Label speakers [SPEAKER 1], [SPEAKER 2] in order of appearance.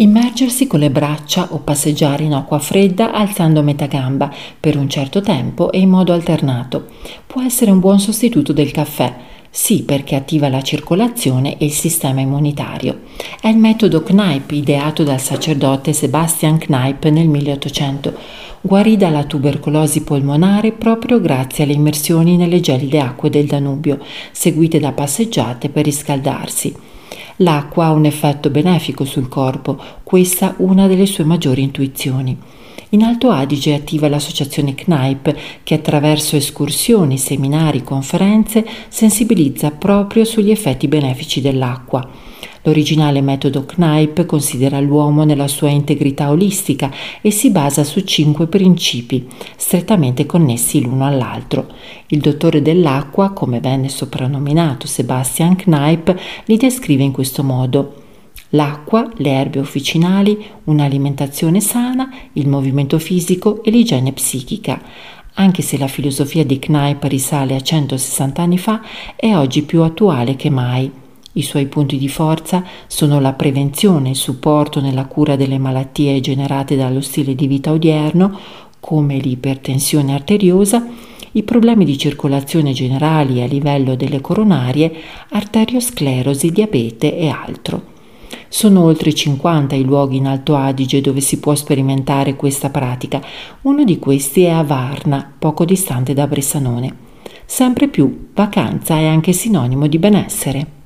[SPEAKER 1] Immergersi con le braccia o passeggiare in acqua fredda alzando metà gamba per un certo tempo e in modo alternato può essere un buon sostituto del caffè. Sì, perché attiva la circolazione e il sistema immunitario. È il metodo Kneipp ideato dal sacerdote Sebastian Kneipp nel 1800. Guarì dalla tubercolosi polmonare proprio grazie alle immersioni nelle gelide acque del Danubio, seguite da passeggiate per riscaldarsi. L'acqua ha un effetto benefico sul corpo, questa una delle sue maggiori intuizioni. In Alto Adige è attiva l'associazione CNAIP che attraverso escursioni, seminari, conferenze sensibilizza proprio sugli effetti benefici dell'acqua. L'originale metodo Knipe considera l'uomo nella sua integrità olistica e si basa su cinque principi, strettamente connessi l'uno all'altro. Il dottore dell'acqua, come venne soprannominato Sebastian Knipe, li descrive in questo modo. L'acqua, le erbe officinali, un'alimentazione sana, il movimento fisico e l'igiene psichica. Anche se la filosofia di Knipe risale a 160 anni fa, è oggi più attuale che mai. I suoi punti di forza sono la prevenzione e il supporto nella cura delle malattie generate dallo stile di vita odierno, come l'ipertensione arteriosa, i problemi di circolazione generali a livello delle coronarie, arteriosclerosi, diabete e altro. Sono oltre 50 i luoghi in Alto Adige dove si può sperimentare questa pratica. Uno di questi è a Varna, poco distante da Bressanone. Sempre più, vacanza è anche sinonimo di benessere.